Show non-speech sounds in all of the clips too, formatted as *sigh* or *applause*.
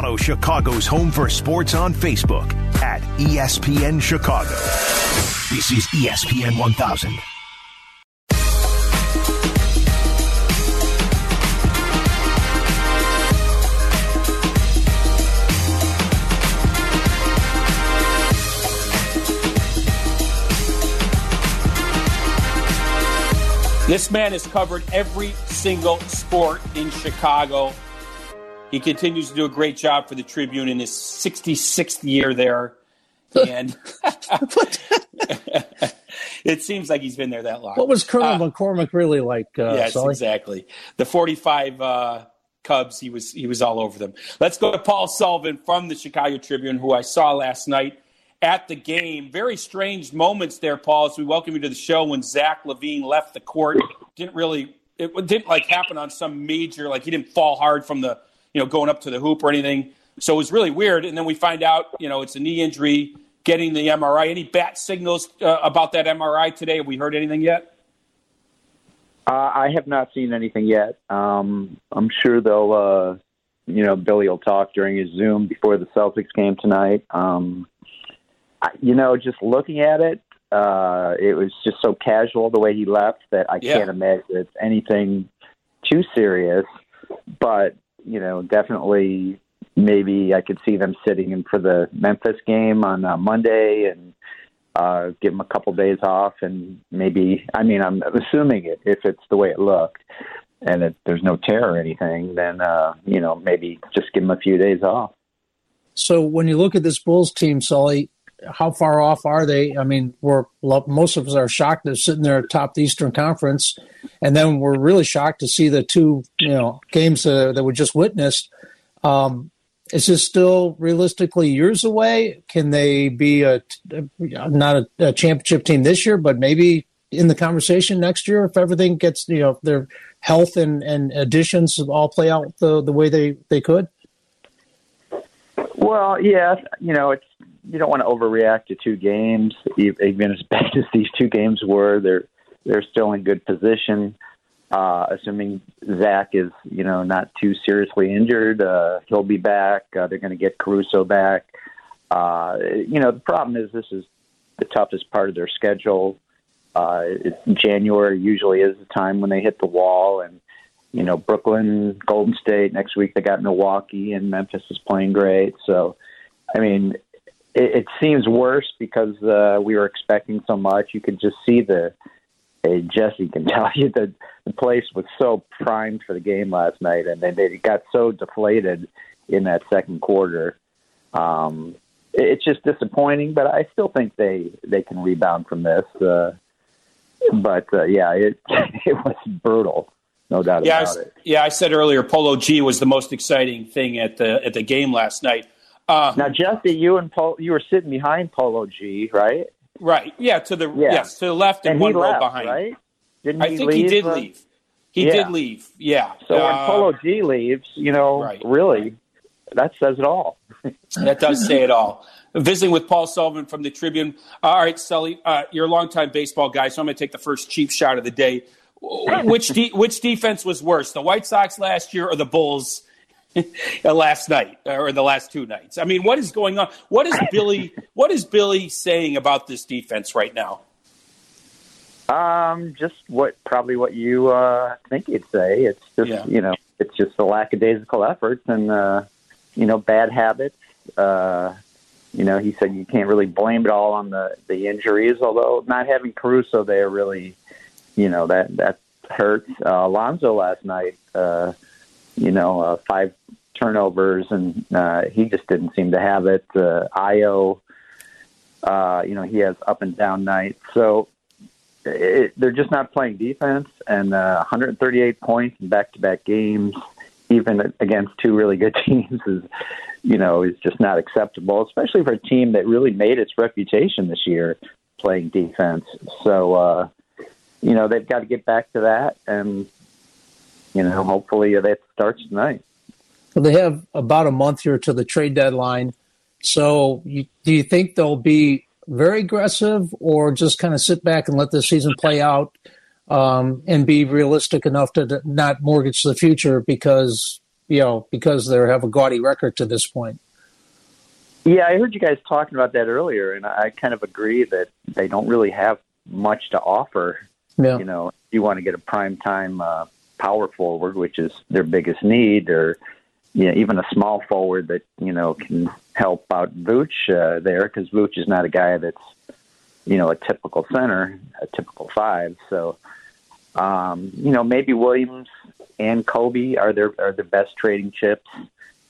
Follow Chicago's Home for Sports on Facebook at ESPN Chicago. This is ESPN 1000. This man has covered every single sport in Chicago. He continues to do a great job for the Tribune in his 66th year there. And *laughs* it seems like he's been there that long. What was Colonel uh, McCormick really like? Uh, yes, Sully? exactly. The 45 uh, Cubs, he was he was all over them. Let's go to Paul Sullivan from the Chicago Tribune, who I saw last night at the game. Very strange moments there, Paul, as we welcome you to the show when Zach LaVine left the court. Didn't really, it didn't like happen on some major, like he didn't fall hard from the, you know, going up to the hoop or anything. So it was really weird. And then we find out, you know, it's a knee injury, getting the MRI. Any bat signals uh, about that MRI today? Have we heard anything yet? Uh, I have not seen anything yet. Um, I'm sure they'll, uh, you know, Billy will talk during his Zoom before the Celtics game tonight. Um, you know, just looking at it, uh, it was just so casual the way he left that I Yeah. can't imagine it's anything too serious. But you know, definitely, maybe I could see them sitting in for the Memphis game on uh, Monday and uh, give them a couple days off, and maybe. I mean, I'm assuming it if it's the way it looked. And if there's no tear or anything, then uh, you know maybe just give them a few days off. So when you look at this Bulls team, Sully, how far off are they? I mean, we're most of us are shocked they're sitting there atop the Eastern Conference, and then we're really shocked to see the two you know games uh, that we just witnessed. Um, is this still realistically years away? Can they be a not a, a championship team this year, but maybe in the conversation next year if everything gets you know their health and, and additions all play out the the way they they could? Well, yeah, you know, it's you don't want to overreact to two games, even as *laughs* bad as these two games were. They're they're still in good position, uh, assuming Zach is you know not too seriously injured. Uh, he'll be back. Uh, they're going to get Caruso back. Uh, you know, the problem is this is the toughest part of their schedule. Uh, January usually is the time when they hit the wall, and you know Brooklyn, Golden State. Next week they got Milwaukee, and Memphis is playing great. So, I mean, it, it seems worse because uh, we were expecting so much. You could just see the. Hey, Jesse can *laughs* tell you that the place was so primed for the game last night, and then they got so deflated in that second quarter. Um, it- it's just disappointing, but I still think they they can rebound from this. Uh, but uh, yeah, it *laughs* it was brutal, no doubt Yeah, I, about s- it. yeah. I said earlier, Polo G was the most exciting thing at the at the game last night. Uh, Now, Jesse, you and Paul, you were sitting behind Polo G, right? right? Yeah, to the Yeah. yes to the left and, And one row behind. right? Didn't I think he did uh, leave. He yeah. did leave. Yeah. So when Uh, Polo G leaves, you know, Right. really, that says it all. *laughs* That does say it all. Visiting with Paul Sullivan from the Tribune. All right, Sully, uh, you're a longtime baseball guy, so I'm going to take the first cheap shot of the day. Which de- which defense was worse, the White Sox last year or the Bulls *laughs* last night or the last two nights? I mean, what is going on? What is Billy? What is Billy saying about this defense right now? Um, just what probably what you uh, think you'd say. It's just Yeah. you know, it's just the lackadaisical efforts and uh, you know bad habits. Uh, you know, he said you can't really blame it all on the the injuries. Although not having Caruso there really, you know, that that hurts. Uh, Alonzo last night, uh, you know, uh, five turnovers and uh, he just didn't seem to have it. Uh, Ayo, uh, you know, he has up and down nights. So it, they're just not playing defense, and uh, 138 points in back-to-back games, even against two really good *laughs* teams, is you know is just not acceptable, especially for a team that really made its reputation this year playing defense. So uh, you know they've got to get back to that, and you know hopefully that starts tonight. Well, they have about a month here to the trade deadline. So, you, do you think they'll be very aggressive, or just kind of sit back and let the season play out, um, and be realistic enough to not mortgage the future because you know, because they have a gaudy record to this point. Yeah, I heard you guys talking about that earlier, and I kind of agree that they don't really have much to offer. Yeah. You know, if you want to get a prime time uh, power forward, which is their biggest need, or you know, even a small forward that you know can help out Vooch uh, there, because Vooch is not a guy that's you know a typical center, a typical five. So, um, you know, maybe Williams and Kobe are their are the best trading chips.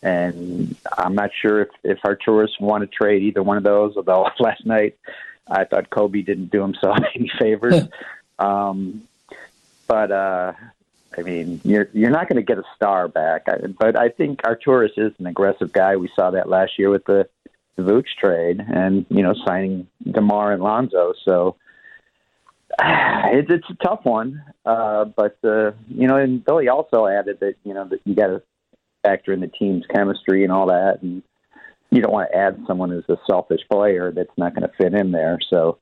And I'm not sure if, if Arturas want to trade either one of those, although *laughs* last night I thought Kobe didn't do himself *laughs* any favors. um, but, uh, I mean, you're you're not going to get a star back, but I think Arturas is an aggressive guy. We saw that last year with the, the Vooch trade, and you know, signing DeMar and Lonzo. So *sighs* it's it's a tough one, uh, but uh, you know, and Billy also added that you know that you got to factor in the team's chemistry and all that, and you don't want to add someone who's a selfish player that's not going to fit in there. So,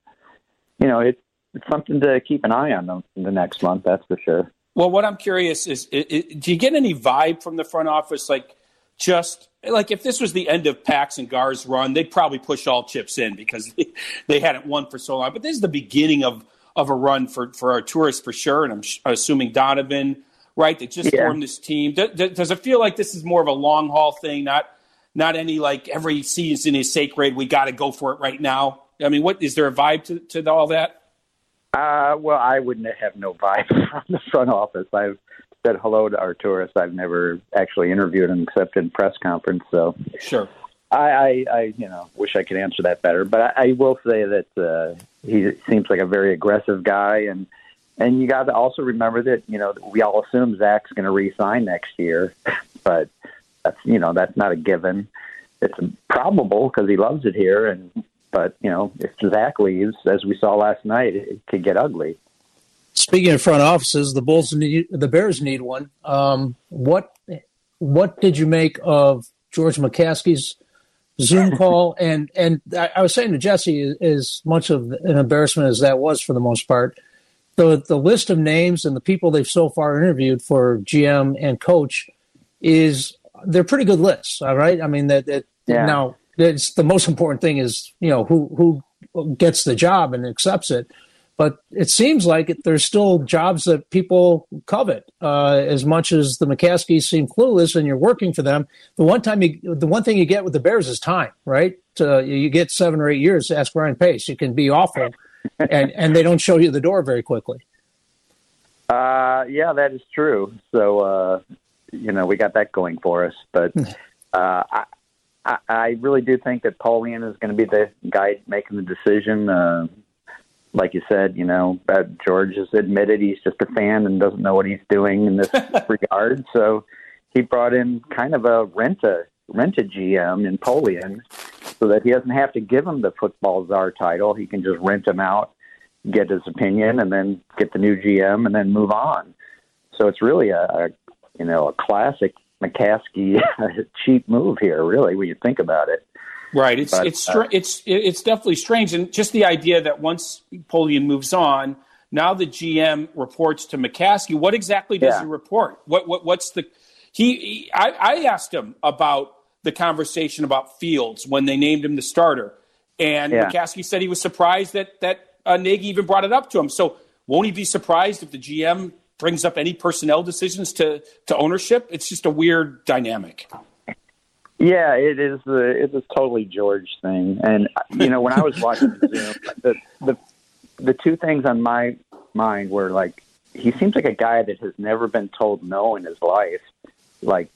you know, it's it's something to keep an eye on the, the next month. That's for sure. Well, what I'm curious is, it, it, do you get any vibe from the front office, like just like if this was the end of Pax and Gar's run, they'd probably push all chips in because they, *laughs* they hadn't won for so long. But this is the beginning of of a run for for Arturas for sure, and I'm assuming Donovan, right? They just yeah. formed this team. Does, does it feel like this is more of a long haul thing, not not any like every season is sacred. We got to go for it right now. I mean, what is there a vibe to, to all that? Uh, well, I wouldn't have no vibe *laughs* from the front office. I've said hello to Arturas. I've never actually interviewed him except in press conference. So sure, I, I, I you know wish I could answer that better. But I, I will say that uh, he seems like a very aggressive guy, and and you got to also remember that you know we all assume Zach's going to re-sign next year, *laughs* but that's you know that's not a given. It's probable because he loves it here, and but you know, if Zach leaves, as we saw last night, it could get ugly. Speaking of front offices, the Bulls need the Bears need one. Um, what what did you make of George McCaskey's Zoom *laughs* call? and and I, I was saying to Jesse, as much of an embarrassment as that was for the most part, the the list of names and the people they've so far interviewed for GM and coach is they're pretty good lists. All right, I mean that, that yeah. now it's the most important thing is you know who who gets the job and accepts it. But it seems like it, there's still jobs that people covet uh, as much as the McCaskeys seem clueless, and you're working for them. The one time you, the one thing you get with the Bears is time, right? Uh, you get seven or eight years. Ask Ryan Pace. You can be awful, *laughs* and and they don't show you the door very quickly. Uh, yeah, that is true. So uh, you know we got that going for us, but. *laughs* Uh, I, I, I really do think that Polian is going to be the guy making the decision. Uh, like you said, you know, George has admitted he's just a fan and doesn't know what he's doing in this *laughs* regard. So he brought in kind of a rent a rent a GM in Polian, so that he doesn't have to give him the football czar title. He can just rent him out, get his opinion, and then get the new GM, and then move on. So it's really a, a you know a classic McCaskey *laughs* cheap move here, really, when you think about it. Right. It's but, it's uh, it's it's definitely strange, and just the idea that once Polian moves on, now the GM reports to McCaskey. What exactly does yeah. he report? What what what's the he? he I, I asked him about the conversation about Fields when they named him the starter, and yeah. McCaskey said he was surprised that that uh, Nagy even brought it up to him. So won't he be surprised if the GM brings up any personnel decisions to to ownership. It's just a weird dynamic. Yeah, it is. The it's a totally George thing, and you know when I was watching the Zoom, the the the two things on my mind were like he seems like a guy that has never been told no in his life, like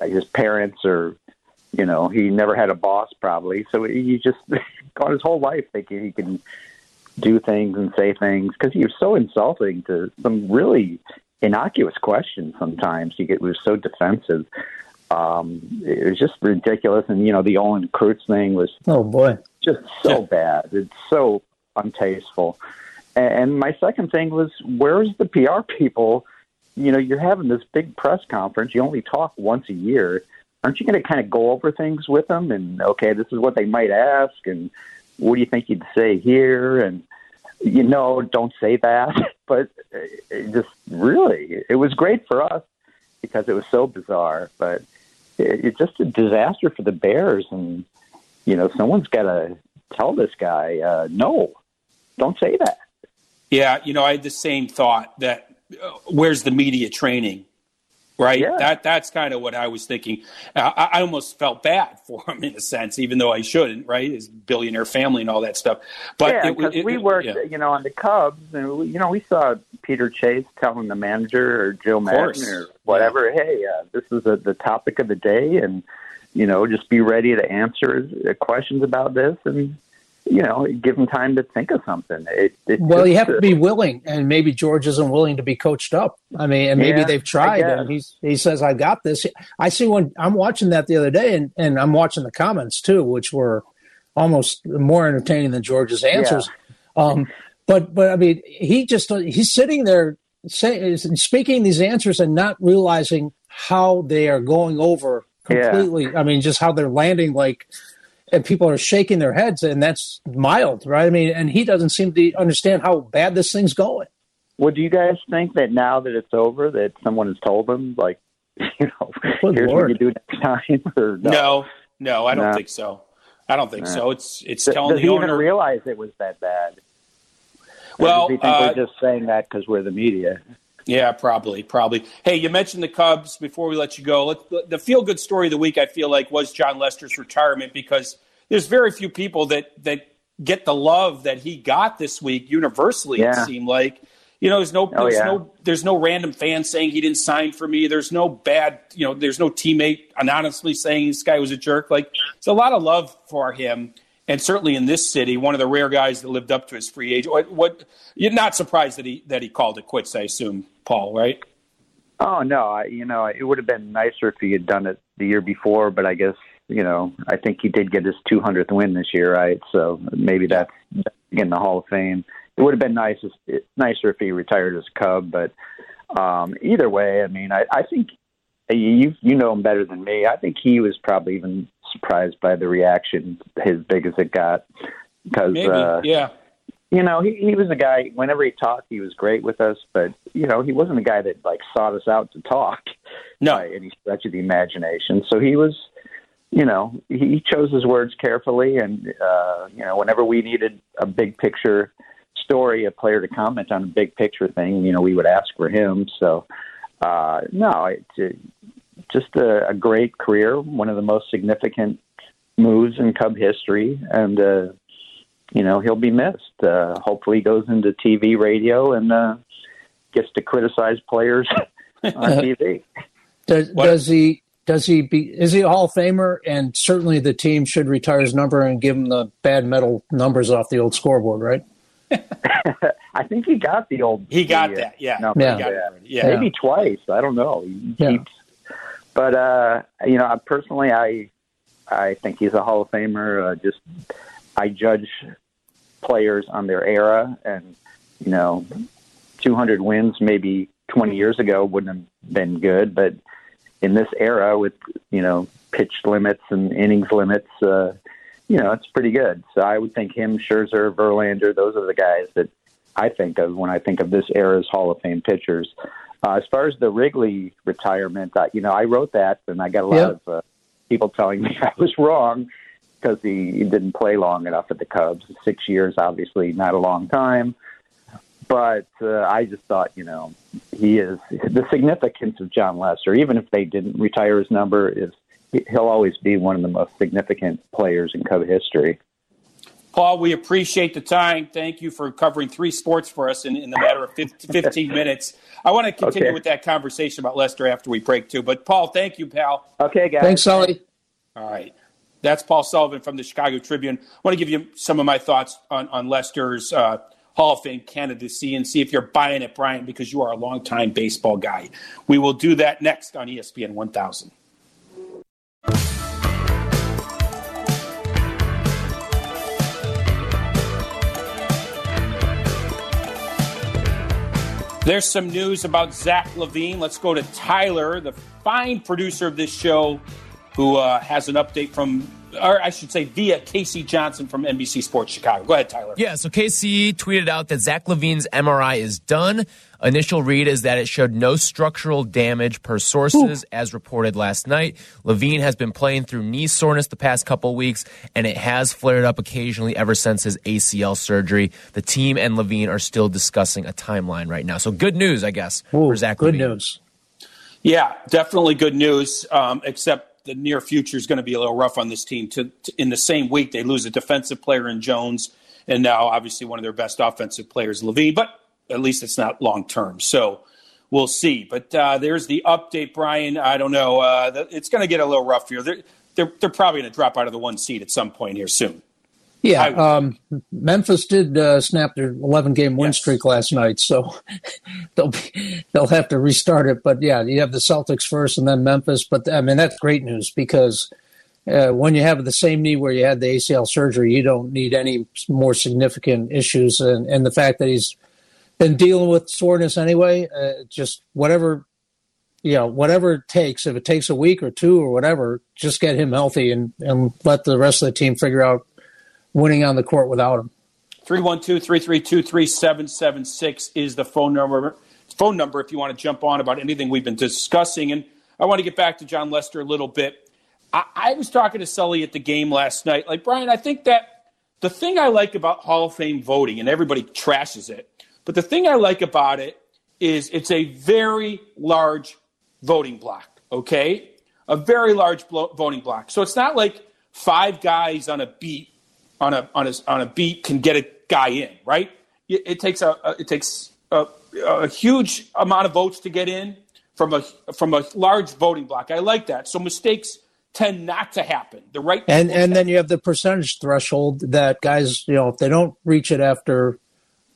his parents or you know he never had a boss probably, so he just *laughs* got his whole life thinking he can do things and say things because he was so insulting to some really innocuous questions. Sometimes he get was so defensive. Um, it was just ridiculous, and you know the Olin Kreutz thing was oh boy, just so bad. It's so untasteful. And my second thing was, where's the PR people? You know, you're having this big press conference. You only talk once a year. Aren't you going to kind of go over things with them? And okay, this is what they might ask, and what do you think you'd say here? And you know, don't say that. *laughs* But it just really, it was great for us. because it was so bizarre. But it, it's just a disaster for the Bears, and you know, someone's got to tell this guy, uh, no, don't say that. Yeah, you know, I had the same thought that uh, where's the media training? Right? Yeah. That that's kind of what I was thinking. I, I, almost felt bad *laughs* for him in a sense, even though I shouldn't, right? His billionaire family and all that stuff. But yeah, because we worked, yeah. you know, on the Cubs, and we, you know, we saw Peter Chase telling the manager or Joe Maddon or whatever, yeah. hey, uh, this is a, the topic of the day, and you know, just be ready to answer questions about this and you know, give him time to think of something. It, well, just, you have to be willing, and maybe George isn't willing to be coached up. I mean, and maybe yeah, they've tried, and he's he says, "I got this." I see when I'm watching that the other day, and and I'm watching the comments too, which were almost more entertaining than George's answers. Yeah. Um, but but I mean, he just he's sitting there saying speaking these answers and not realizing how they are going over completely. Yeah. I mean, just how they're landing like and people are shaking their heads, and that's mild, right? I mean, and he doesn't seem to understand how bad this thing's going. Well, do you guys think that now that it's over, that someone has told them, like, *laughs* you know, Good here's Lord. what you do next time? *laughs* Or no, no, no I don't no. think so. I don't think no. so. It's it's telling Does the he owner. even realize it was that bad? Well, or does he think uh, we're just saying that because we're the media? Yeah, probably, probably. Hey, you mentioned the Cubs before we let you go. Let, the feel good story of the week, I feel like, was Jon Lester's retirement because there's very few people that that get the love that he got this week universally. Yeah. It seemed like. You know, there's no, oh, there's yeah. no, there's no random fan saying he didn't sign for me. There's no bad, you know, there's no teammate anonymously saying this guy was a jerk. Like, it's a lot of love for him and certainly in this city, one of the rare guys that lived up to his free age. What, what you're not surprised that he that he called it quits, I assume, Paul, right? Oh no, I, you know it would have been nicer if he had done it the year before, but I guess you know I think he did get his 200th win this year, right? So maybe that's in the Hall of Fame. It would have been nice, nicer if he retired as a Cub, but um, either way, I mean, I, I think you you know him better than me. I think he was probably even surprised by the reaction, as big as it got, because uh, yeah, you know he he was a guy. Whenever he talked, he was great with us, but you know he wasn't a guy that like sought us out to talk. No, by any stretch of the imagination. So he was. You know, he chose his words carefully, and uh, you know, whenever we needed a big picture story, a player to comment on a big picture thing, you know, we would ask for him. So, uh, no, it, just a, a great career, one of the most significant moves in Cub history, and uh, you know he'll be missed. Uh, hopefully, he goes into TV, radio, and uh, gets to criticize players *laughs* on *laughs* TV. Does, does he? Does he be? Is he a Hall of Famer? And certainly, the team should retire his number and give him the bad metal numbers off the old scoreboard, right? *laughs* I think he got the old. He got that, yeah. Number. Yeah. yeah. yeah. Maybe twice. I don't know. He yeah. But uh, you know, personally, I I think he's a Hall of Famer. Uh, just I judge players on their era, and you know, 200 wins maybe 20 years ago wouldn't have been good, but in this era with you know pitch limits and innings limits, uh, you know, it's pretty good. So I would think him, Scherzer, Verlander, those are the guys that I think of when I think of this era's Hall of Fame pitchers. Uh, as far as the Wrigley retirement, uh, you know, I wrote that, and I got a lot yep. of uh, people telling *laughs* me I was wrong because he, he didn't play long enough at the Cubs. Six years, obviously, not a long time. But uh, I just thought, you know, he is the significance of Jon Lester. Even if they didn't retire his number, is he'll always be one of the most significant players in Cub history. Paul, we appreciate the time. Thank you for covering three sports for us in, in the matter of *laughs* 15 minutes. I want to continue okay. with that conversation about Lester after we break, too. But, Paul, thank you, pal. Okay, guys. Thanks, Sully. All right. That's Paul Sullivan from the Chicago Tribune. I want to give you some of my thoughts on, on Lester's uh, Hall of Fame candidacy and see if you're buying it, Brian, because you are a longtime baseball guy. We will do that next on ESPN 1000. There's some news about Zach LaVine. Let's go to Tyler, the fine producer of this show, who uh, has an update from, or I should say, via K.C. Johnson from NBC Sports Chicago. Go ahead, Tyler. Yeah, so K.C. tweeted out that Zach LaVine's MRI is done. Initial read is that it showed no structural damage per sources, Ooh. as reported last night. LaVine has been playing through knee soreness the past couple weeks, and it has flared up occasionally ever since his ACL surgery. The team and LaVine are still discussing a timeline right now. So good news, I guess, Ooh, for Zach. Good LaVine. news. Yeah, definitely good news. Um, except the near future is going to be a little rough on this team. To, to, in the same week, they lose a defensive player in Jones, and now obviously one of their best offensive players, LaVine. But at least it's not long term. So we'll see. But uh, there's the update, Brian. I don't know. Uh, it's going to get a little rough here. They're, they're, they're probably going to drop out of the one seed at some point here soon. Yeah, um, Memphis did uh, snap their 11 game win yes. streak last night, so *laughs* they'll be, they'll have to restart it. But yeah, you have the Celtics first, and then Memphis. But I mean, that's great news because uh, when you have the same knee where you had the ACL surgery, you don't need any more significant issues. And, and the fact that he's been dealing with soreness anyway. Uh, just whatever, you know, whatever it takes. If it takes a week or two or whatever, just get him healthy and, and let the rest of the team figure out winning on the court without him. 312-332-3776 is the phone number. Phone number if you want to jump on about anything we've been discussing. And I want to get back to Jon Lester a little bit. I, I was talking to Sully at the game last night. Like Brian, I think that the thing I like about Hall of Fame voting, and everybody trashes it, but the thing I like about it is it's a very large voting block, okay? A very large voting block. So it's not like five guys on a beat on a on a on a beat can get a guy in, right? It, it takes a, a, it takes a, a huge amount of votes to get in from a from a large voting block. I like that. So mistakes tend not to happen. The right and and then you have the percentage threshold that guys, you know, if they don't reach it after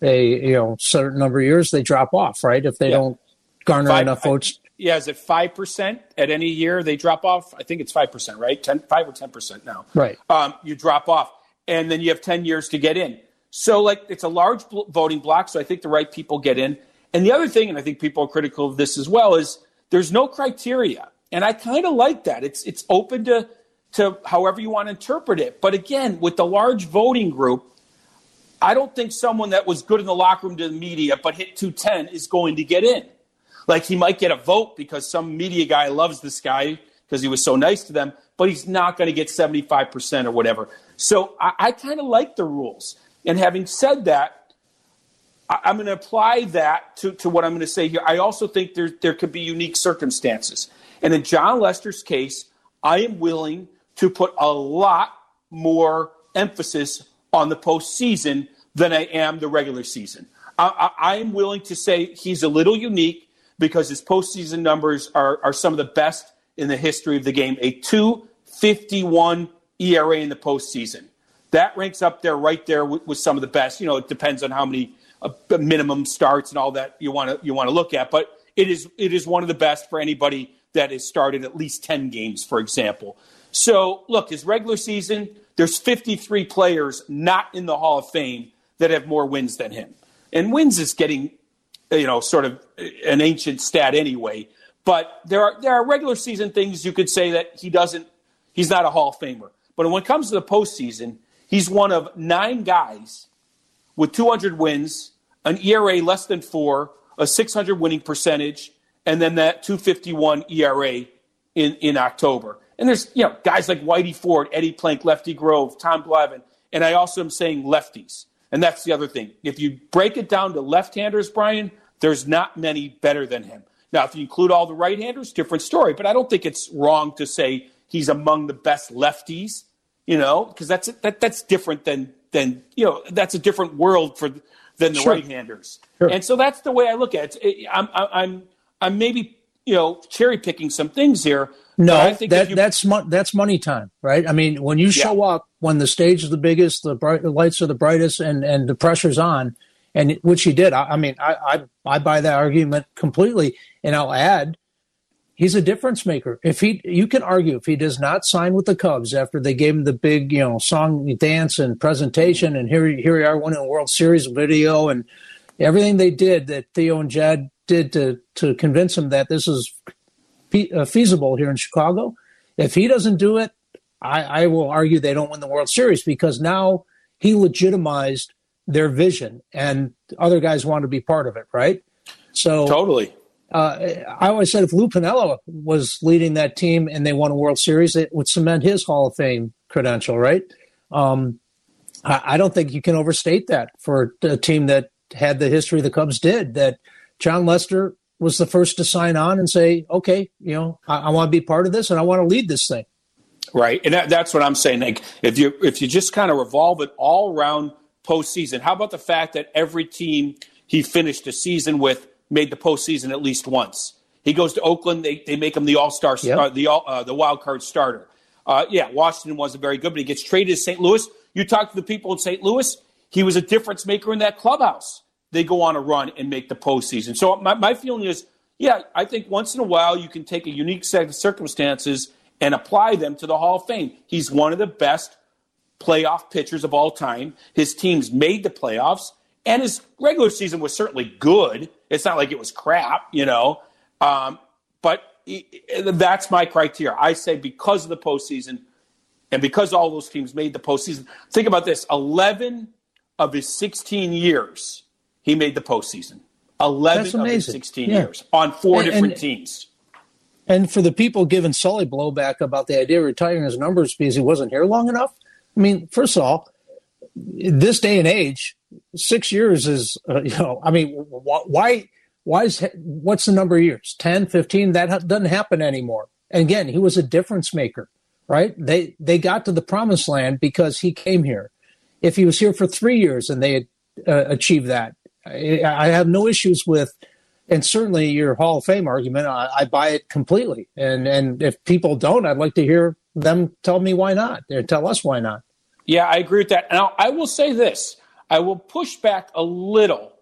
a you know certain number of years, they drop off, right? If they yeah. don't garner five, enough votes. I, yeah, is it five percent at any year they drop off? I think it's five percent, right? 10, 5 or ten percent now. Right. Um, you drop off, and then you have ten years to get in. So, like, it's a large bl- voting block. So I think the right people get in. And the other thing, and I think people are critical of this as well, is there's no criteria, and I kind of like that. It's it's open to to however you want to interpret it. But again, with the large voting group, I don't think someone that was good in the locker room to the media but hit 210 is going to get in. Like he might get a vote because some media guy loves this guy because he was so nice to them, but he's not going to get 75% or whatever. So I, I kind of like the rules. And having said that, I, am going to apply that to, to what I'm going to say here. I also think there, there could be unique circumstances. And in Jon Lester's case, I am willing to put a lot more emphasis on the postseason than I am the regular season. I, am willing to say he's a little unique because his postseason numbers are, are some of the best in the history of the game. A 251 ERA in the postseason. That ranks up there right there with, with some of the best. You know, it depends on how many uh, minimum starts and all that you want to you want to look at, but it is it is one of the best for anybody that has started at least 10 games, for example. So, look, his regular season there's 53 players not in the Hall of Fame that have more wins than him. And wins is getting, you know, sort of an ancient stat anyway. But there are there are regular season things you could say that he doesn't. He's not a Hall of Famer. But when it comes to the postseason, he's one of nine guys with 200 wins, an ERA less than four, a 600 winning percentage, and then that 251 ERA in, in October. And there's, you know, guys like Whitey Ford, Eddie Plank, Lefty Grove, Tom Glavine. And I also am saying lefties. And that's the other thing. If you break it down to left handers, Brian, there's not many better than him. Now, if you include all the right handers, different story. But I don't think it's wrong to say he's among the best lefties, you know, because that's that, that's different than than you know that's a different world for than the sure. right handers. Sure. And so that's the way I look at it. I'm I'm I'm maybe you know cherry picking some things here, no, that, you, that's mo- that's money time, right? I mean, when you show yeah. up, when the stage is the biggest, the, bright, the lights are the brightest, and, and the pressure's on, and which he did. I, I mean, I, I I buy that argument completely, and I'll add, he's a difference maker. If he, you can argue if he does not sign with the Cubs after they gave him the big, you know, song dance and presentation, and here here we are winning a World Series video, and everything they did that Theo and Jed did to to convince him that this is feasible here in Chicago. If he doesn't do it, I, I will argue they don't win the World Series because now he legitimized their vision and other guys want to be part of it, right? So totally. Uh, I always said if Lou Piniella was leading that team and they won a World Series, it would cement his Hall of Fame credential, right? Um, I, I don't think you can overstate that for a team that had the history the Cubs did. That Jon Lester was the first to sign on and say, "Okay, you know, I, I want to be part of this and I want to lead this thing." Right, and that, that's what I'm saying. Like, if you if you just kind of revolve it all around postseason, how about the fact that every team he finished the season with made the postseason at least once? He goes to Oakland, they, they make him the All Star, yep. uh, the uh, the wild card starter. Uh, yeah, Washington wasn't very good, but he gets traded to St. Louis. You talk to the people in St. Louis, he was a difference maker in that clubhouse. They go on a run and make the postseason. So my, my feeling is, yeah, I think once in a while you can take a unique set of circumstances and apply them to the Hall of Fame. He's one of the best playoff pitchers of all time. His teams made the playoffs, and his regular season was certainly good. It's not like it was crap, you know. Um, but that's my criteria. I say because of the postseason, and because all those teams made the postseason. Think about this: eleven of his sixteen years, he made the postseason. Eleven of his sixteen yeah. years on four and, different and, teams. And for the people giving Sully blowback about the idea of retiring his numbers because he wasn't here long enough, I mean, first of all, this day and age, six years is, uh, you know, I mean, why, why is, what's the number of years? 10, 15? That doesn't happen anymore. And again, he was a difference maker, right? They, they got to the promised land because he came here. If he was here for three years and they had uh, achieved that, I, have no issues with and certainly your Hall of Fame argument, I, I, buy it completely. And and if people don't, I'd like to hear them tell me why not, or tell us why not. Yeah, I agree with that. Now, I will say this: I will push back a little.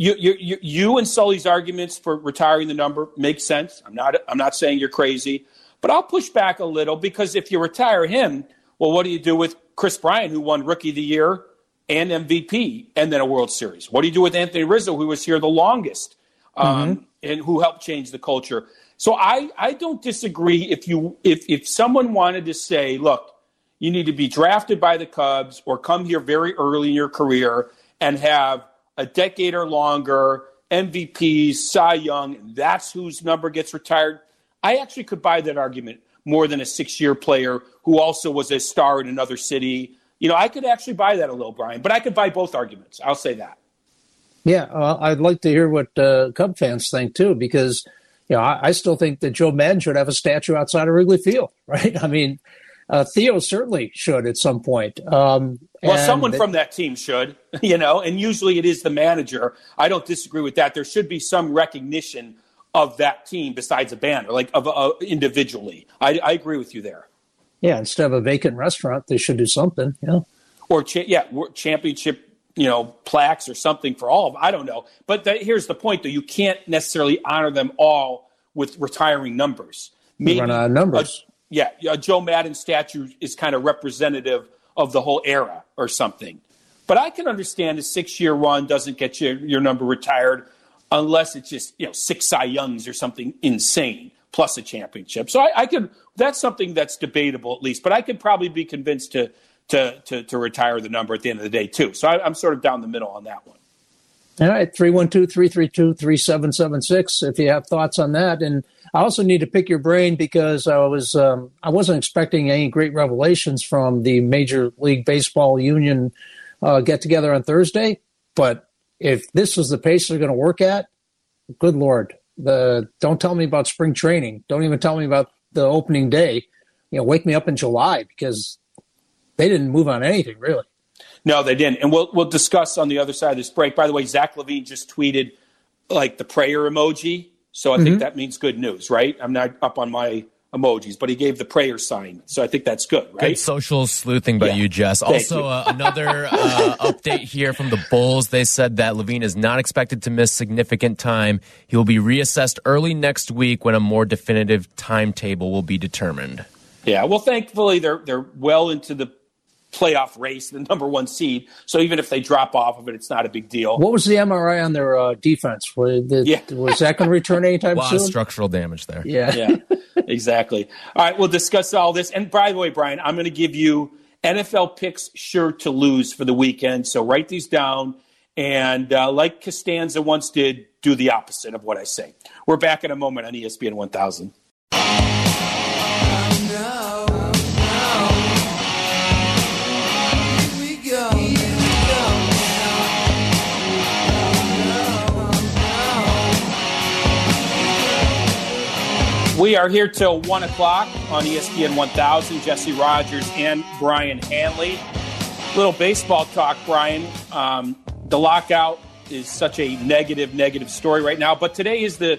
You, you, you, and Sully's arguments for retiring the number make sense. I'm not, I'm not saying you're crazy, but I'll push back a little because if you retire him, well, what do you do with Kris Bryant, who won Rookie of the Year and MVP, and then a World Series? What do you do with Anthony Rizzo, who was here the longest? um, mm-hmm. and who helped change the culture. So I, I don't disagree if you if if someone wanted to say, look, you need to be drafted by the Cubs or come here very early in your career and have a decade or longer MVP, Cy Young, that's whose number gets retired. I actually could buy that argument more than a six-year player who also was a star in another city. You know, I could actually buy that a little, Brian, but I could buy both arguments. I'll say that. Yeah, uh, I'd like to hear what uh, Cub fans think too, because you know I, I, still think that Joe Maddon should have a statue outside of Wrigley Field, *laughs* right? I mean, uh, Theo certainly should at some point. Um, well, someone from that team should, *laughs* you know, and usually it is the manager. I don't disagree with that. There should be some recognition of that team besides a banner, like of uh, individually. I, I, agree with you there. Yeah, instead of a vacant restaurant, they should do something. Yeah, or cha- yeah, championship you know, plaques or something for all of them. I don't know. But the, here's the point, though. You can't necessarily honor them all with retiring numbers. Maybe run out of numbers. A, yeah, a Joe Maddon statue is kind of representative of the whole era or something. But I can understand a six-year run doesn't get you your number retired unless it's just you know six Cy Youngs or something insane plus a championship. So I, I could that's something that's debatable at least. But I could probably be convinced to to, to, to retire the number at the end of the day, too. So I, am sort of down the middle on that one. All right, 312 332 3776 if you have thoughts on that. And I also need to pick your brain because I was um, I wasn't expecting any great revelations from the Major League Baseball Union uh, get together on Thursday. But if this is the pace they're going to work at, good lord, the don't tell me about spring training. Don't even tell me about the opening day. You know, wake me up in July because they didn't move on anything really. No, they didn't. And we'll we'll discuss on the other side of this break. By the way, Zach LaVine just tweeted like the prayer emoji. So I mm-hmm. think that means good news, right? I'm not up on my emojis, but he gave the prayer sign. So I think that's good, right? Good social sleuthing by yeah. you, Jess. also, you. uh, another uh, *laughs* update here from the Bulls. They said that LaVine is not expected to miss significant time. He will be reassessed early next week when a more definitive timetable will be determined. Yeah, well, thankfully they're they're well into the playoff race, the number one seed. So even if they drop off of it, it's not a big deal. What was the MRI on their uh, defense? Was, the, yeah. was that going to return anytime *laughs* a lot soon? Of structural damage there. Yeah, yeah, *laughs* exactly. All right, we'll discuss all this. And by the way, Brian, I'm going to give you NFL picks sure to lose for the weekend. So write these down and uh, like Costanza once did, do the opposite of what I say. We're back in a moment on ESPN 1000. We are here till 1 o'clock on ESPN 1000. Jesse Rogers and Brian Hanley. Little baseball talk, Brian. Um, the lockout is such a negative, negative story right now. But today is the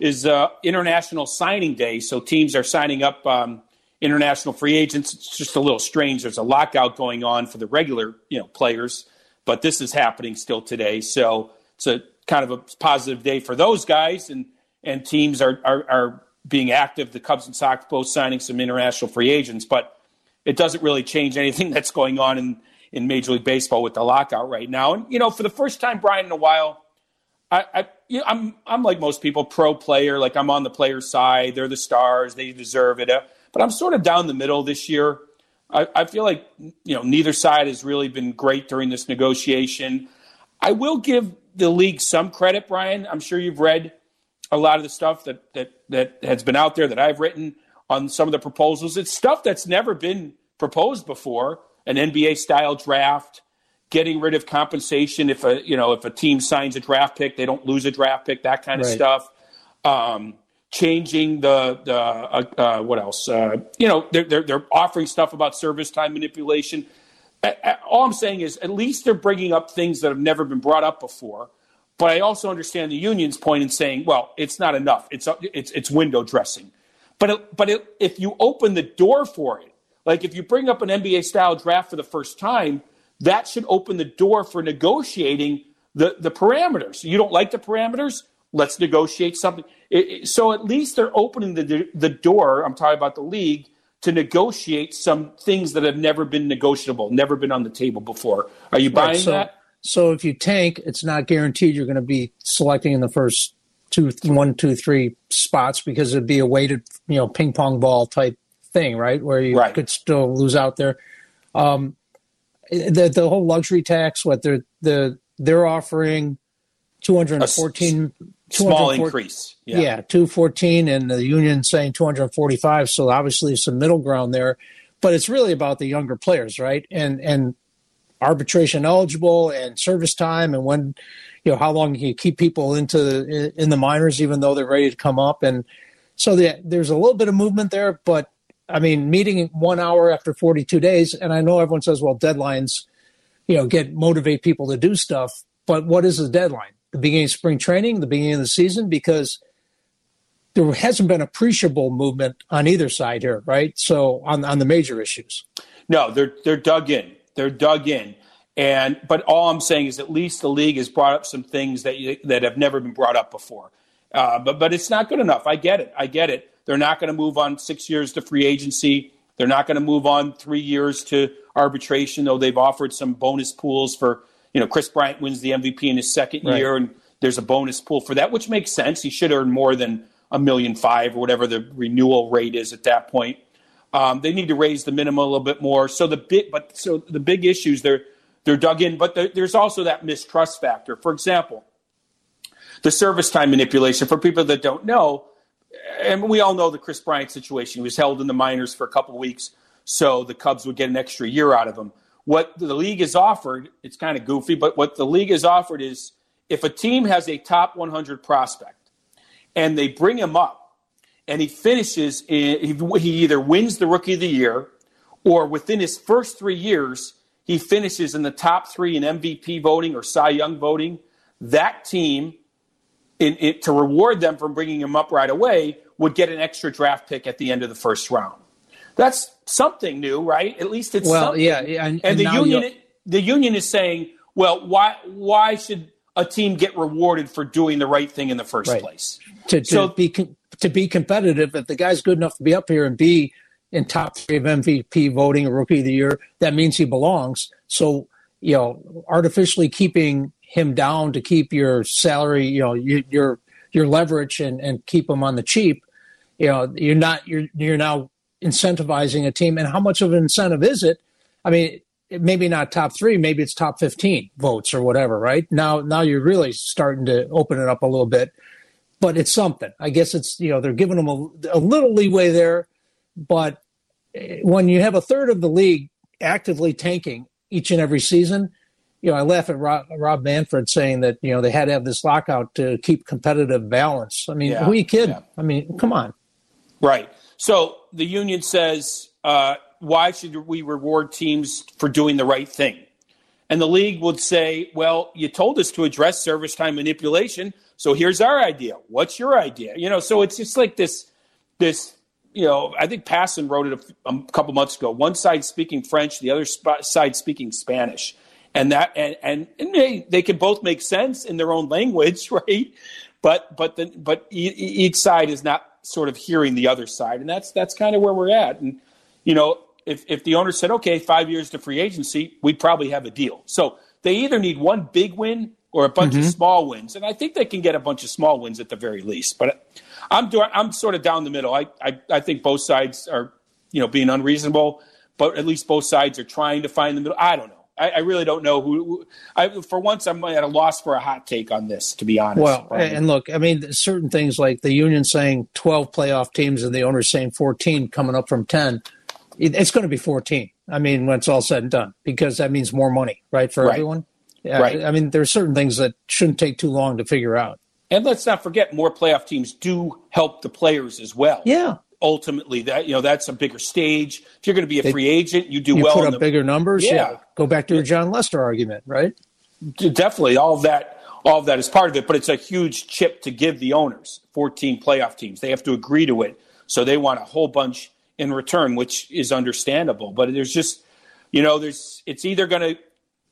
is uh, International Signing Day, so teams are signing up um, international free agents. It's just a little strange. There's a lockout going on for the regular, you know, players, but this is happening still today. So it's a kind of a positive day for those guys, and and teams are are, are being active. The Cubs and Sox both signing some international free agents, but it doesn't really change anything *laughs* that's going on in, in Major League Baseball with the lockout right now. And you know, for the first time, Brian, in a while, I, I you know, I'm I'm like most people, pro player. Like I'm on the player's side. They're the stars. They deserve it. Uh, but I'm sort of down the middle this year. I, I feel like you know neither side has really been great during this negotiation. I will give the league some credit, Brian. I'm sure you've read a lot of the stuff that that that has been out there that I've written on some of the proposals. It's stuff that's never been proposed before. An NBA style draft, getting rid of compensation if a you know if a team signs a draft pick, they don't lose a draft pick, that kind of right. stuff. Um, changing the the uh, uh, what else? Uh, you know, they're, they're they're offering stuff about service time manipulation. All I'm saying is, at least they're bringing up things that have never been brought up before. But I also understand the union's point in saying, well, it's not enough. It's it's it's window dressing. But it, but it, if you open the door for it, like if you bring up an NBA style draft for the first time, that should open the door for negotiating the the parameters. You don't like the parameters? Let's negotiate something. It, so at least they're opening the the door. I'm talking about the league to negotiate some things that have never been negotiable, never been on the table before. Are you buying right, so, that? So if you tank, it's not guaranteed you're going to be selecting in the first two, one, two, three spots because it'd be a weighted, you know, ping pong ball type thing, right? Where you right. could still lose out there. Um, the the whole luxury tax, what they're the they're offering, two hundred and fourteen. Small increase, yeah. yeah, two fourteen, and the union saying two hundred forty five. So obviously, some middle ground there, but it's really about the younger players, right? And and arbitration eligible and service time and when you know how long you keep people into in the minors even though they're ready to come up. And so the, there's a little bit of movement there but i mean meeting one hour after 42 days and i know everyone says well deadlines you know get motivate people to do stuff but what is the deadline? The beginning of spring training the beginning of the season? Because there hasn't been appreciable movement on either side here right? So on on the major issues. No they're they're dug in they're dug in. And but all I'm saying is at least the league has brought up some things that you, that have never been brought up before. Uh, but but it's not good enough. I get it. I get it. They're not going to move on six years to free agency. They're not going to move on three years to arbitration, though they've offered some bonus pools for you know Kris Bryant wins the MVP in his second right. year, and there's a bonus pool for that, which makes sense. He should earn more than a million five or whatever the renewal rate is at that point. Um, they need to raise the minimum a little bit more. So the bit, but so the big issues they're they're dug in, but there's also that mistrust factor. For example, the service time manipulation. For people that don't know, and we all know the Kris Bryant situation. He was held in the minors for a couple weeks, so the Cubs would get an extra year out of him. What the league has offered, it's kind of goofy, but what the league has offered is if a team has a top 100 prospect and they bring him up and he finishes, in, he either wins the rookie of the year or within his first three years, he finishes in the top three in MVP voting or Cy Young voting. That team, in, in, to reward them for bringing him up right away, would get an extra draft pick at the end of the first round. That's something new, right? At least it's well, something. yeah. And, and, and the union, the union is saying, well, why why should a team get rewarded for doing the right thing in the first right. place? To, to so, be to be competitive, if the guy's good enough to be up here and be in top three of MVP voting, or rookie of the year, that means he belongs. So, you know, artificially keeping him down to keep your salary, you know, your your leverage and, and keep him on the cheap, you know, you're not you're you're now incentivizing a team. And how much of an incentive is it? I mean, maybe not top three, maybe it's top 15 votes or whatever, right? Now, now you're really starting to open it up a little bit, but it's something. I guess it's, you know, they're giving them a, a little leeway there, but eh, when you have a third of the league actively tanking each and every season, you know, I laugh at Rob, Rob, Manfred saying that you know they had to have this lockout to keep competitive balance. I mean, yeah, who are you kidding? Yeah. I mean, come on. Right. So the union says, uh, why should we reward teams for doing the right thing? And the league would say, well, you told us to address service time manipulation, so here's our idea. What's your idea? You know, so it's just like this, this. You know, I think Passan wrote it a, couple months ago. One side speaking French, the other sp- side speaking Spanish and that and and, and they, they can both make sense in their own language, *laughs* right? But but the, but each side is not sort of hearing the other side, and that's that's kind of where we're at. And you know, if if the owner said, okay, five years to free agency, we'd probably have a deal. So they either need one big win or a bunch mm-hmm. of small wins, and I think they can get a bunch of small wins at the very least. But I'm doing, I'm sort of down the middle. I, I I think both sides are you know being unreasonable, but at least both sides are trying to find the middle. I don't know. I, I, really don't know who. who I, for once, I'm at a loss for a hot take on this, to be honest. Well, and look, I mean, certain things like the union saying 12 playoff teams and the owner saying 14 coming up from 10, it's going to be 14. I mean, when it's all said and done, because that means more money, right, for right. everyone. Yeah, right. I mean, there are certain things that shouldn't take too long to figure out. And let's not forget, more playoff teams do help the players as well. Yeah, ultimately that you know that's a bigger stage. If you're going to be a free agent, you do you well. Put up the, bigger numbers. Yeah. yeah. Go back to your Jon Lester argument, right? Definitely, all of that. All of that is part of it, but it's a huge chip to give the owners. 14 playoff teams, they have to agree to it, so they want a whole bunch in return, which is understandable. But there's just, you know, there's it's either going to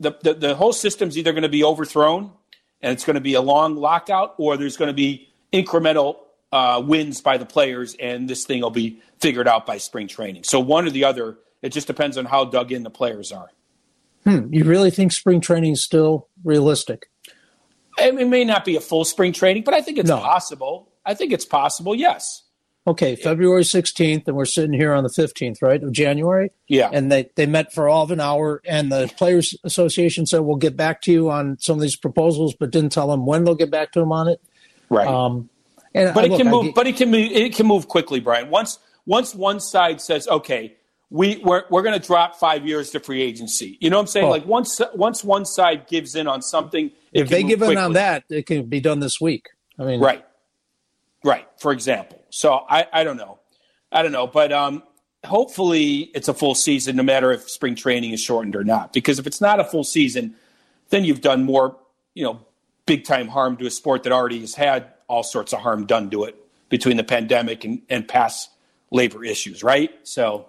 the, the the whole system's either going to be overthrown, and it's going to be a long lockout, or there's going to be incremental uh, wins by the players, and this thing will be figured out by spring training. So one or the other. It just depends on how dug in the players are. Hmm. You really think spring training is still realistic? It may not be a full spring training, but I think it's no. possible. I think it's possible. Yes. Okay, February 16th, and we're sitting here on the 15th, right, of January? Yeah. And they, they met for all of an hour, and the Players Association said, we'll get back to you on some of these proposals, but didn't tell them when they'll get back to them on it. Right. Um, and but I, it look, can move. I, but it can move. It can move quickly, Brian. Once once one side says, "Okay, we we're, we're going to drop five years to free agency," you know what I'm saying? like once once one side gives in on something, if they give quickly. in on that, it can be done this week. I mean, right, right. For example, so I I don't know, I don't know, but um, hopefully it's a full season, no matter if spring training is shortened or not. Because if it's not a full season, then you've done more, you know, big time harm to a sport that already has had all sorts of harm done to it between the pandemic and, and past labor issues, right? So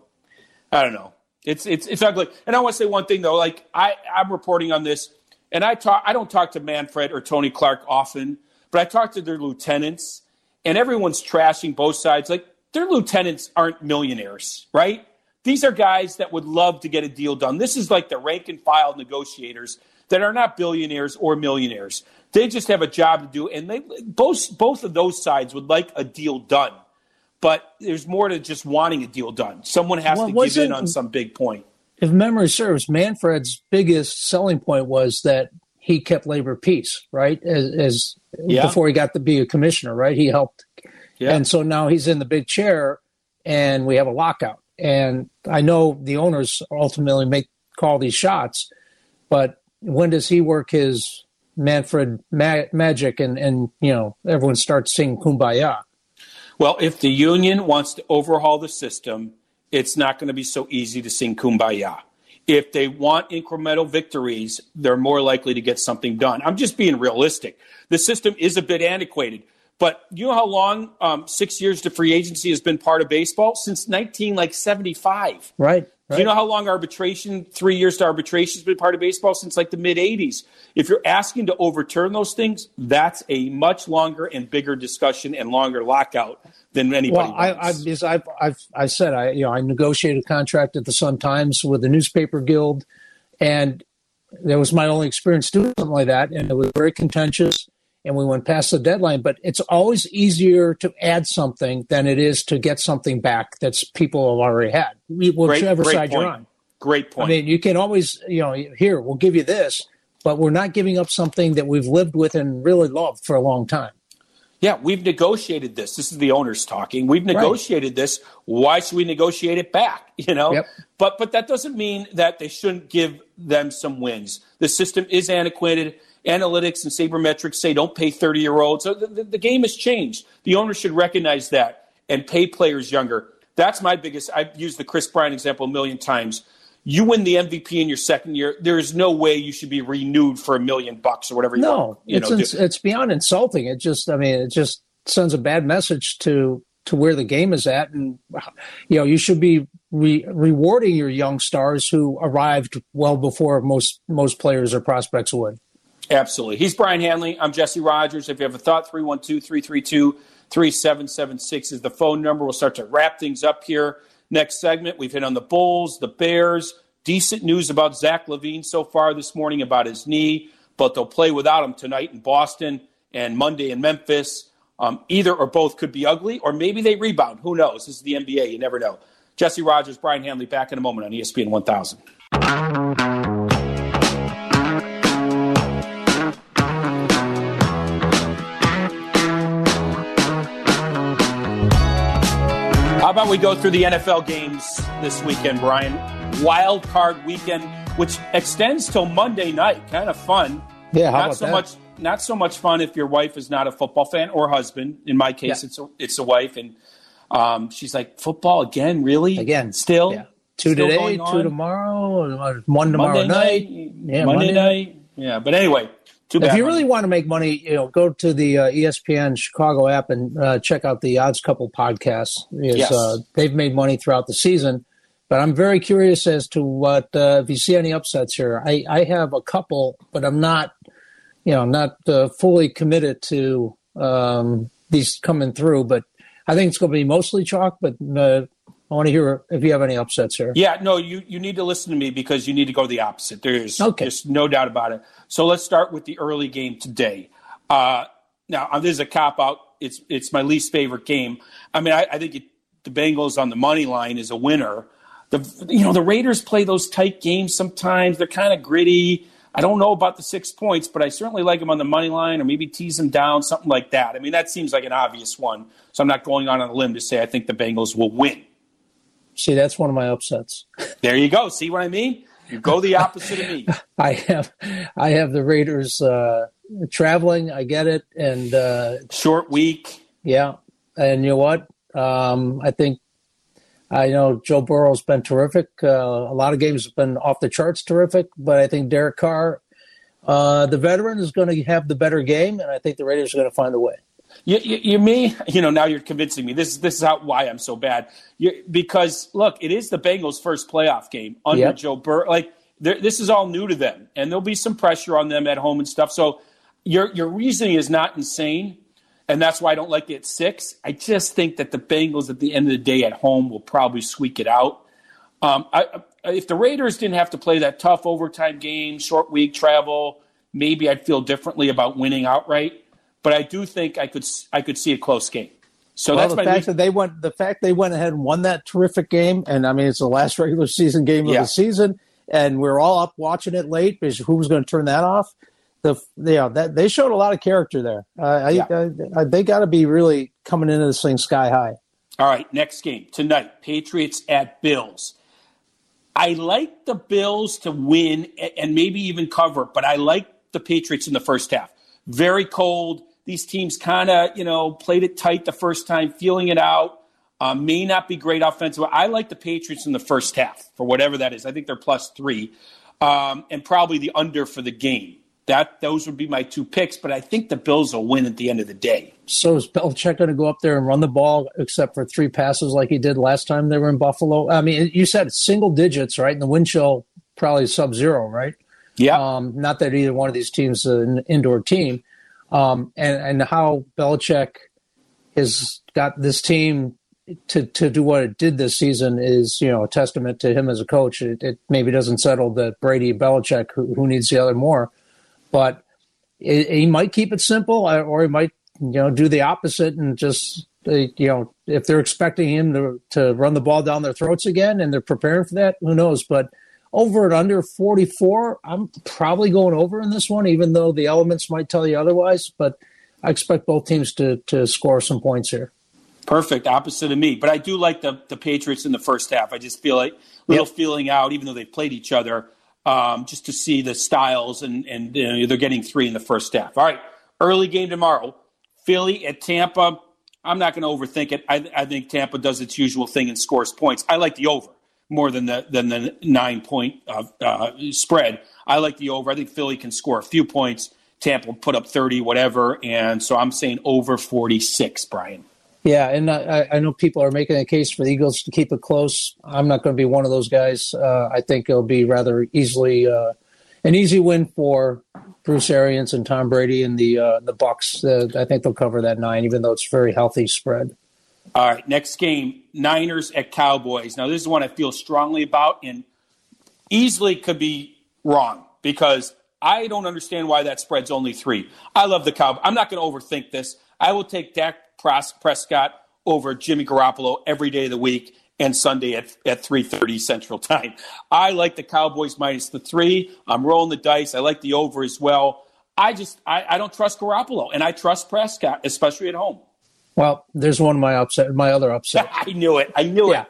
I don't know. It's it's it's ugly. And I want to say one thing though, like I, I'm reporting on this and I talk I don't talk to Manfred or Tony Clark often, but I talk to their lieutenants and everyone's trashing both sides. Like their lieutenants aren't millionaires, right? These are guys that would love to get a deal done. This is like the rank and file negotiators that are not billionaires or millionaires. They just have a job to do, and they both both of those sides would like a deal done. But there's more to just wanting a deal done. Someone has well, to give in on some big point. If memory serves, Manfred's biggest selling point was that he kept labor peace, right? As, as yeah. before he got to be a commissioner, right? He helped, yeah. and so now he's in the big chair, and we have a lockout. And I know the owners ultimately make call these shots, but when does he work his Manfred ma- magic and, and, you know, everyone starts singing kumbaya. Well, if the union wants to overhaul the system, it's not going to be so easy to sing kumbaya. If they want incremental victories, they're more likely to get something done. I'm just being realistic. The system is a bit antiquated. But you know how long um, six years to free agency has been part of baseball since 19 like 75. Right. Right. Do you know how long arbitration, three years to arbitration, has been part of baseball since like the mid 80s? If you're asking to overturn those things, that's a much longer and bigger discussion and longer lockout than anybody. Well, I, I, I've, I've, I said I, you know, I negotiated a contract at the Sun Times with the newspaper guild, and that was my only experience doing something like that, and it was very contentious and we went past the deadline. But it's always easier to add something than it is to get something back that's people have already had, whichever great, great side point. you're on. Great point. I mean, you can always, you know, here we'll give you this, but we're not giving up something that we've lived with and really loved for a long time. Yeah, we've negotiated this. This is the owners talking. We've negotiated right. this. Why should we negotiate it back? *laughs* You know, yep. but but that doesn't mean that they shouldn't give them some wins. The system is antiquated. Analytics and sabermetrics say don't pay thirty year olds. So the, the, the game has changed. The owners should recognize that and pay players younger. That's my biggest. I've used the Kris Bryant example a million times. You win the MVP in your second year. There is no way you should be renewed for a million bucks or whatever. no, want, you it's know, ins- it's beyond insulting. It just, I mean, it just sends a bad message to to where the game is at, and you know, you should be re- rewarding your young stars who arrived well before most most players or prospects would. Absolutely. He's Brian Hanley. I'm Jesse Rogers. If you have a thought, 312 332 3776 is the phone number. We'll start to wrap things up here. Next segment, we've hit on the Bulls, the Bears. Decent news about Zach LaVine so far this morning about his knee, but they'll play without him tonight in Boston and Monday in Memphis. Um, either or both could be ugly, or maybe they rebound. Who knows? This is the NBA. You never know. Jesse Rogers, Brian Hanley, back in a moment on ESPN 1000. About we go through the NFL games this weekend, Brian? Wild card weekend, which extends till Monday night. Kind of fun. Yeah, how not about so that? much. Not so much fun if your wife is not a football fan or husband. In my case, Yeah. it's a, it's a wife, and um, she's like, "Football again? Really? Again, Still? Yeah. Two Still today, two tomorrow, one tomorrow Monday night. night? Yeah, Monday, Monday night. Yeah, but anyway, too bad. If you really want to make money, you know, go to the uh, ESPN Chicago app and uh, check out the Odds Couple podcast. Yes. uh, they've made money throughout the season. But I'm very curious as to what uh, if you see any upsets here. I, I have a couple, but I'm not, you know, I'm not uh, fully committed to um, these coming through. But I think it's going to be mostly chalk. But uh, I want to hear if you have any upsets here. Yeah, no, you, you need to listen to me because you need to go the opposite. There's Okay. there's no doubt about it. So let's start with the early game today. Uh, now, uh, this is a cop out. It's it's my least favorite game. I mean, I, I think it, the Bengals on the money line is a winner. The you know the Raiders play those tight games sometimes. They're kind of gritty. I don't know about the six points, but I certainly like them on the money line or maybe tease them down, something like that. I mean, that seems like an obvious one. So I'm not going on on a limb to say I think the Bengals will win. See, that's one of my upsets. There you go. See what I mean? You go the opposite of me. *laughs* I have, I have the Raiders uh, traveling. I get it, and uh, Short week. yeah, and you know what? Um, I think I know Joe Burrow's been terrific. Uh, a lot of games have been off the charts terrific, but I think Derek Carr, uh, the veteran, is going to have the better game, and I think the Raiders are going to find a way. You, you, you me, you know, now you're convincing me. This is this is how why I'm so bad. You, because look, it is the Bengals' first playoff game under Yep. Joe Burrow. Like this is all new to them, and there'll be some pressure on them at home and stuff. So your your reasoning is not insane, and that's why I don't like it at six. I just think that the Bengals at the end of the day at home will probably squeak it out. Um, I- if the Raiders didn't have to play that tough overtime game, short week travel, maybe I'd feel differently about winning outright. But I do think I could I could see a close game. So Well, that's the my fact least- that they went, the fact they went ahead and won that terrific game, and I mean it's the last regular season game of Yeah. the season, and we're all up watching it late because who was going to turn that off? The yeah, that they showed a lot of character there. Uh, Yeah. I, I, they got to be really coming into this thing sky high. All right, next game tonight: Patriots at Bills. I like the Bills to win and maybe even cover, but I like the Patriots in the first half. Very cold. These teams kind of, you know, played it tight the first time, feeling it out. Um, may not be great offensive. I like the Patriots in the first half for whatever that is. I think they're plus three, um, and probably the under for the game. That those would be my two picks, but I think the Bills will win at the end of the day. So is Belichick going to go up there and run the ball, except for three passes like he did last time they were in Buffalo? I mean, you said single digits, right? And the wind chill probably sub zero, right? Yeah, Um, not that either one of these teams is an indoor team. Um, and, and how Belichick has got this team to, to do what it did this season is, you know, a testament to him as a coach. It, it maybe doesn't settle that Brady Belichick, who, who needs the other more, but it, he might keep it simple or- or he might, you know, do the opposite and just, uh, you know, if they're expecting him to, to run the ball down their throats again and they're preparing for that, who knows? But over and under 44. I'm probably going over in this one, even though the elements might tell you otherwise. But I expect both teams to to score some points here. Perfect, opposite of me. But I do like the the Patriots in the first half. I just feel like little yep. feeling out, even though they've played each other, um, just to see the styles and and you know, they're getting three in the first half. All right, early game tomorrow, Philly at Tampa. I'm not going to overthink it. I, I think Tampa does its usual thing and scores points. I like the over more than the than the nine point uh, uh, spread. I like the over. I think Philly can score a few points. Tampa will put up 30, whatever. And so I'm saying over 46, Brian. Yeah, and I, I, know people are making a case for the Eagles to keep it close. I'm not going to be one of those guys. Uh, I think it'll be rather easily uh, an easy win for Bruce Arians and Tom Brady and the uh, the Bucs. Uh, I think they'll cover that nine, even though it's a very healthy spread. All right, next game, Niners at Cowboys. Now, this is one I feel strongly about and easily could be wrong because I don't understand why that spread's only three. I love the Cowboys. I'm not going to overthink this. I will take Dak Prescott over Jimmy Garoppolo every day of the week and Sunday at, at 3.30 Central Time. I like the Cowboys minus the three. I'm rolling the dice. I like the over as well. I just I, I don't trust Garoppolo, and I trust Prescott, especially at home. Well, there's one of my upset, my other upset. *laughs* I knew it. I knew yeah. it.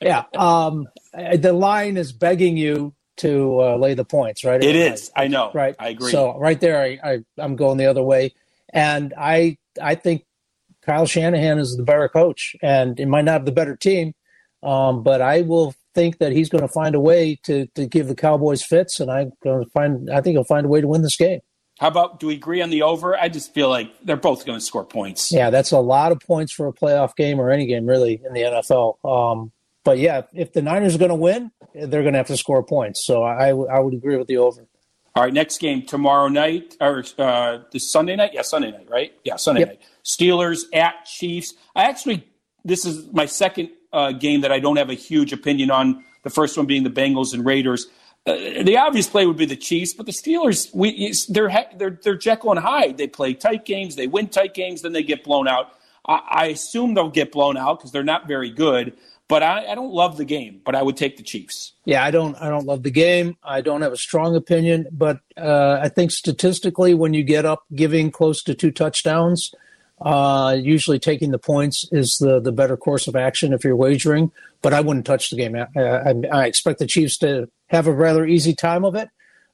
Yeah. Um, the line is begging you to uh, lay the points, right? It is. I know. Right. I agree. So right there, I, I I'm going the other way, and I I think Kyle Shanahan is the better coach, and it might not have the better team, um, but I will think that he's going to find a way to to give the Cowboys fits, and I'm going to find. I think he'll find a way to win this game. How about do we agree on the over? I just feel like they're both going to score points. Yeah, that's a lot of points for a playoff game or any game really in the NFL. Um, but yeah, if the Niners are going to win, they're going to have to score points. So I, I would agree with the over. All right, next game tomorrow night or uh, this Sunday night? Yeah, Sunday night, right? Yeah, Sunday yep. night. Steelers at Chiefs. I actually this is my second uh, game that I don't have a huge opinion on. The first one being the Bengals and Raiders. Uh, the obvious play would be the Chiefs, but the Steelers, we, they're, they're, they're Jekyll and Hyde. They play tight games, they win tight games, then they get blown out. I, I assume they'll get blown out because they're not very good. But I, I, don't love the game. But I would take the Chiefs. Yeah, I don't. I don't love the game. I don't have a strong opinion. But uh, I think statistically, when you get up giving close to two touchdowns, uh, usually taking the points is the the better course of action if you're wagering. But I wouldn't touch the game. I, I, I expect the Chiefs to have a rather easy time of it.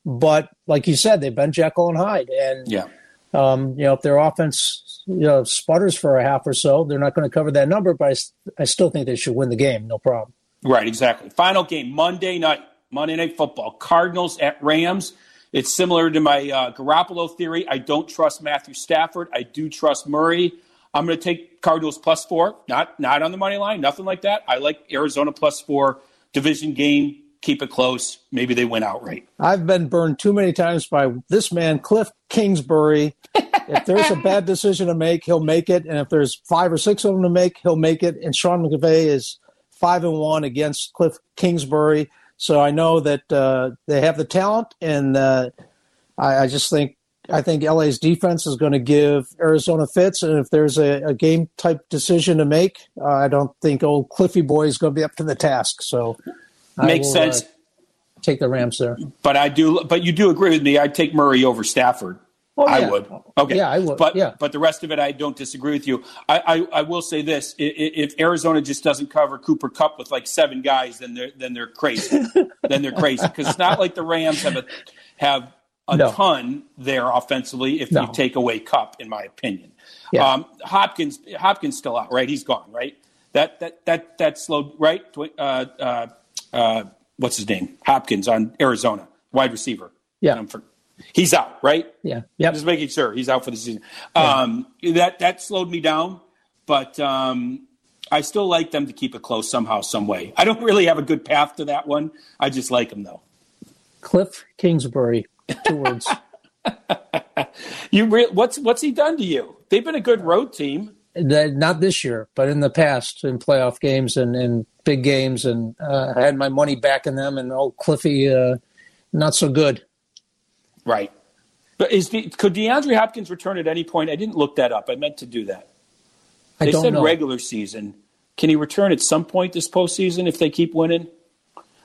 But like you said, they've been Jekyll and Hyde, and yeah. um, you know if their offense you know sputters for a half or so, they're not going to cover that number. But I, I still think they should win the game, no problem. Right, exactly. Final game Monday night, Monday Night Football, Cardinals at Rams. It's similar to my uh, Garoppolo theory. I don't trust Matthew Stafford. I do trust Murray. I'm going to take Cardinals plus four, not not on the money line, nothing like that. I like Arizona plus four division game keep it close. Maybe they win outright. I've been burned too many times by this man, Cliff Kingsbury. *laughs* if there's a bad decision to make, he'll make it, and if there's five or six of them to make, he'll make it. And Sean McVay is five and one against Cliff Kingsbury, so I know that uh, they have the talent, and uh, I, I, just think I think LA's defense is going to give Arizona fits, and if there's a, a game type decision to make, uh, I don't think old Cliffy boy is going to be up to the task. So Makes will, uh, sense. Uh, take the Rams there. But I do. But you do agree with me. I'd take Murray over Stafford. Oh, yeah. I would. Okay. Yeah, I would. But yeah. but the rest of it, I don't disagree with you. I, I, I will say this: if Arizona just doesn't cover Cooper Kupp with like seven guys, then they're then they're crazy. *laughs* then they're crazy because it's not like the Rams have a have a no. ton there offensively. If no. you take away Kupp, in my opinion, yeah. um, Hopkins Hopkins still out, right? He's gone, right? That that that that slowed, right? Uh, uh, uh, what's his name? Hopkins on Arizona, wide receiver. Yeah. For, he's out, right? Yeah. Yeah. Just making sure he's out for the season. Um, That that slowed me down, but um, I still like them to keep it close somehow, some way. I don't really have a good path to that one. I just like them though. Cliff Kingsbury, two words. *laughs* you re- what's what's he done to you? They've been a good road team. Not this year, but in the past in playoff games and, and big games, and uh, I had my money back in them. And oh, Cliffy, uh, not so good. Right. But is the, could DeAndre Hopkins return at any point? I didn't look that up. I meant to do that. They said know. regular season. Can he return at some point this postseason if they keep winning?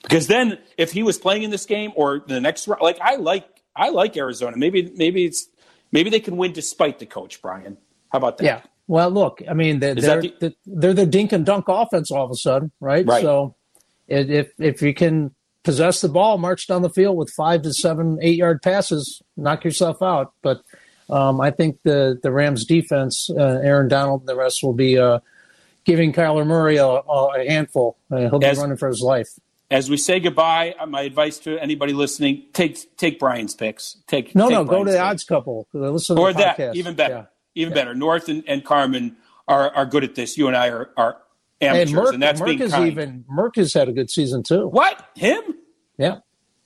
Because then, if he was playing in this game or the next round, like I like, I like Arizona. Maybe, maybe it's maybe they can win despite the coach, Brian. How about that? Yeah. Well, look, I mean, they're they're the, they're the dink and dunk offense all of a sudden, right? Right. So if if you can possess the ball, march down the field with five to seven, eight yard passes, knock yourself out. But um, I think the the Rams defense, uh, Aaron Donald, and the rest will be uh, giving Kyler Murray a, a handful. Uh, he'll be as, running for his life. As we say goodbye, uh, my advice to anybody listening: take take Brian's picks. Take no, take no, Brian's go to the picks. odds couple. Listen or that podcast. even better, yeah. Even yeah. better. North and, and Carmen are are good at this. You and I are are amateurs, hey, Merck, and that's Merck being is kind. even Merck has had a good season too. What him? Yeah.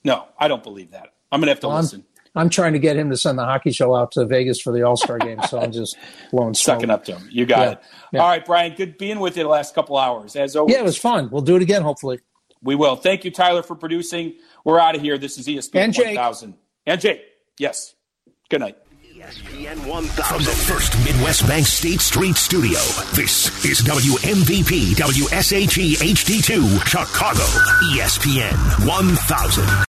No, I don't believe that. I'm gonna have to well, listen. I'm, I'm, trying to get him to send the hockey show out to Vegas for the All Star game, so I'm just blowing sucking up to him. You got Yeah. it. Yeah. All right, Brian. Good being with you the last couple hours. As always, Yeah, it was fun. We'll do it again, hopefully. we will. Thank you, Tyler, for producing. We're out of here. This is ESPN And Jake. 1000. And Jake, yes. Good night. ESPN 1000. From the first Midwest Bank State Street studio, this is WMVP WSHE HD2, Chicago, ESPN 1000.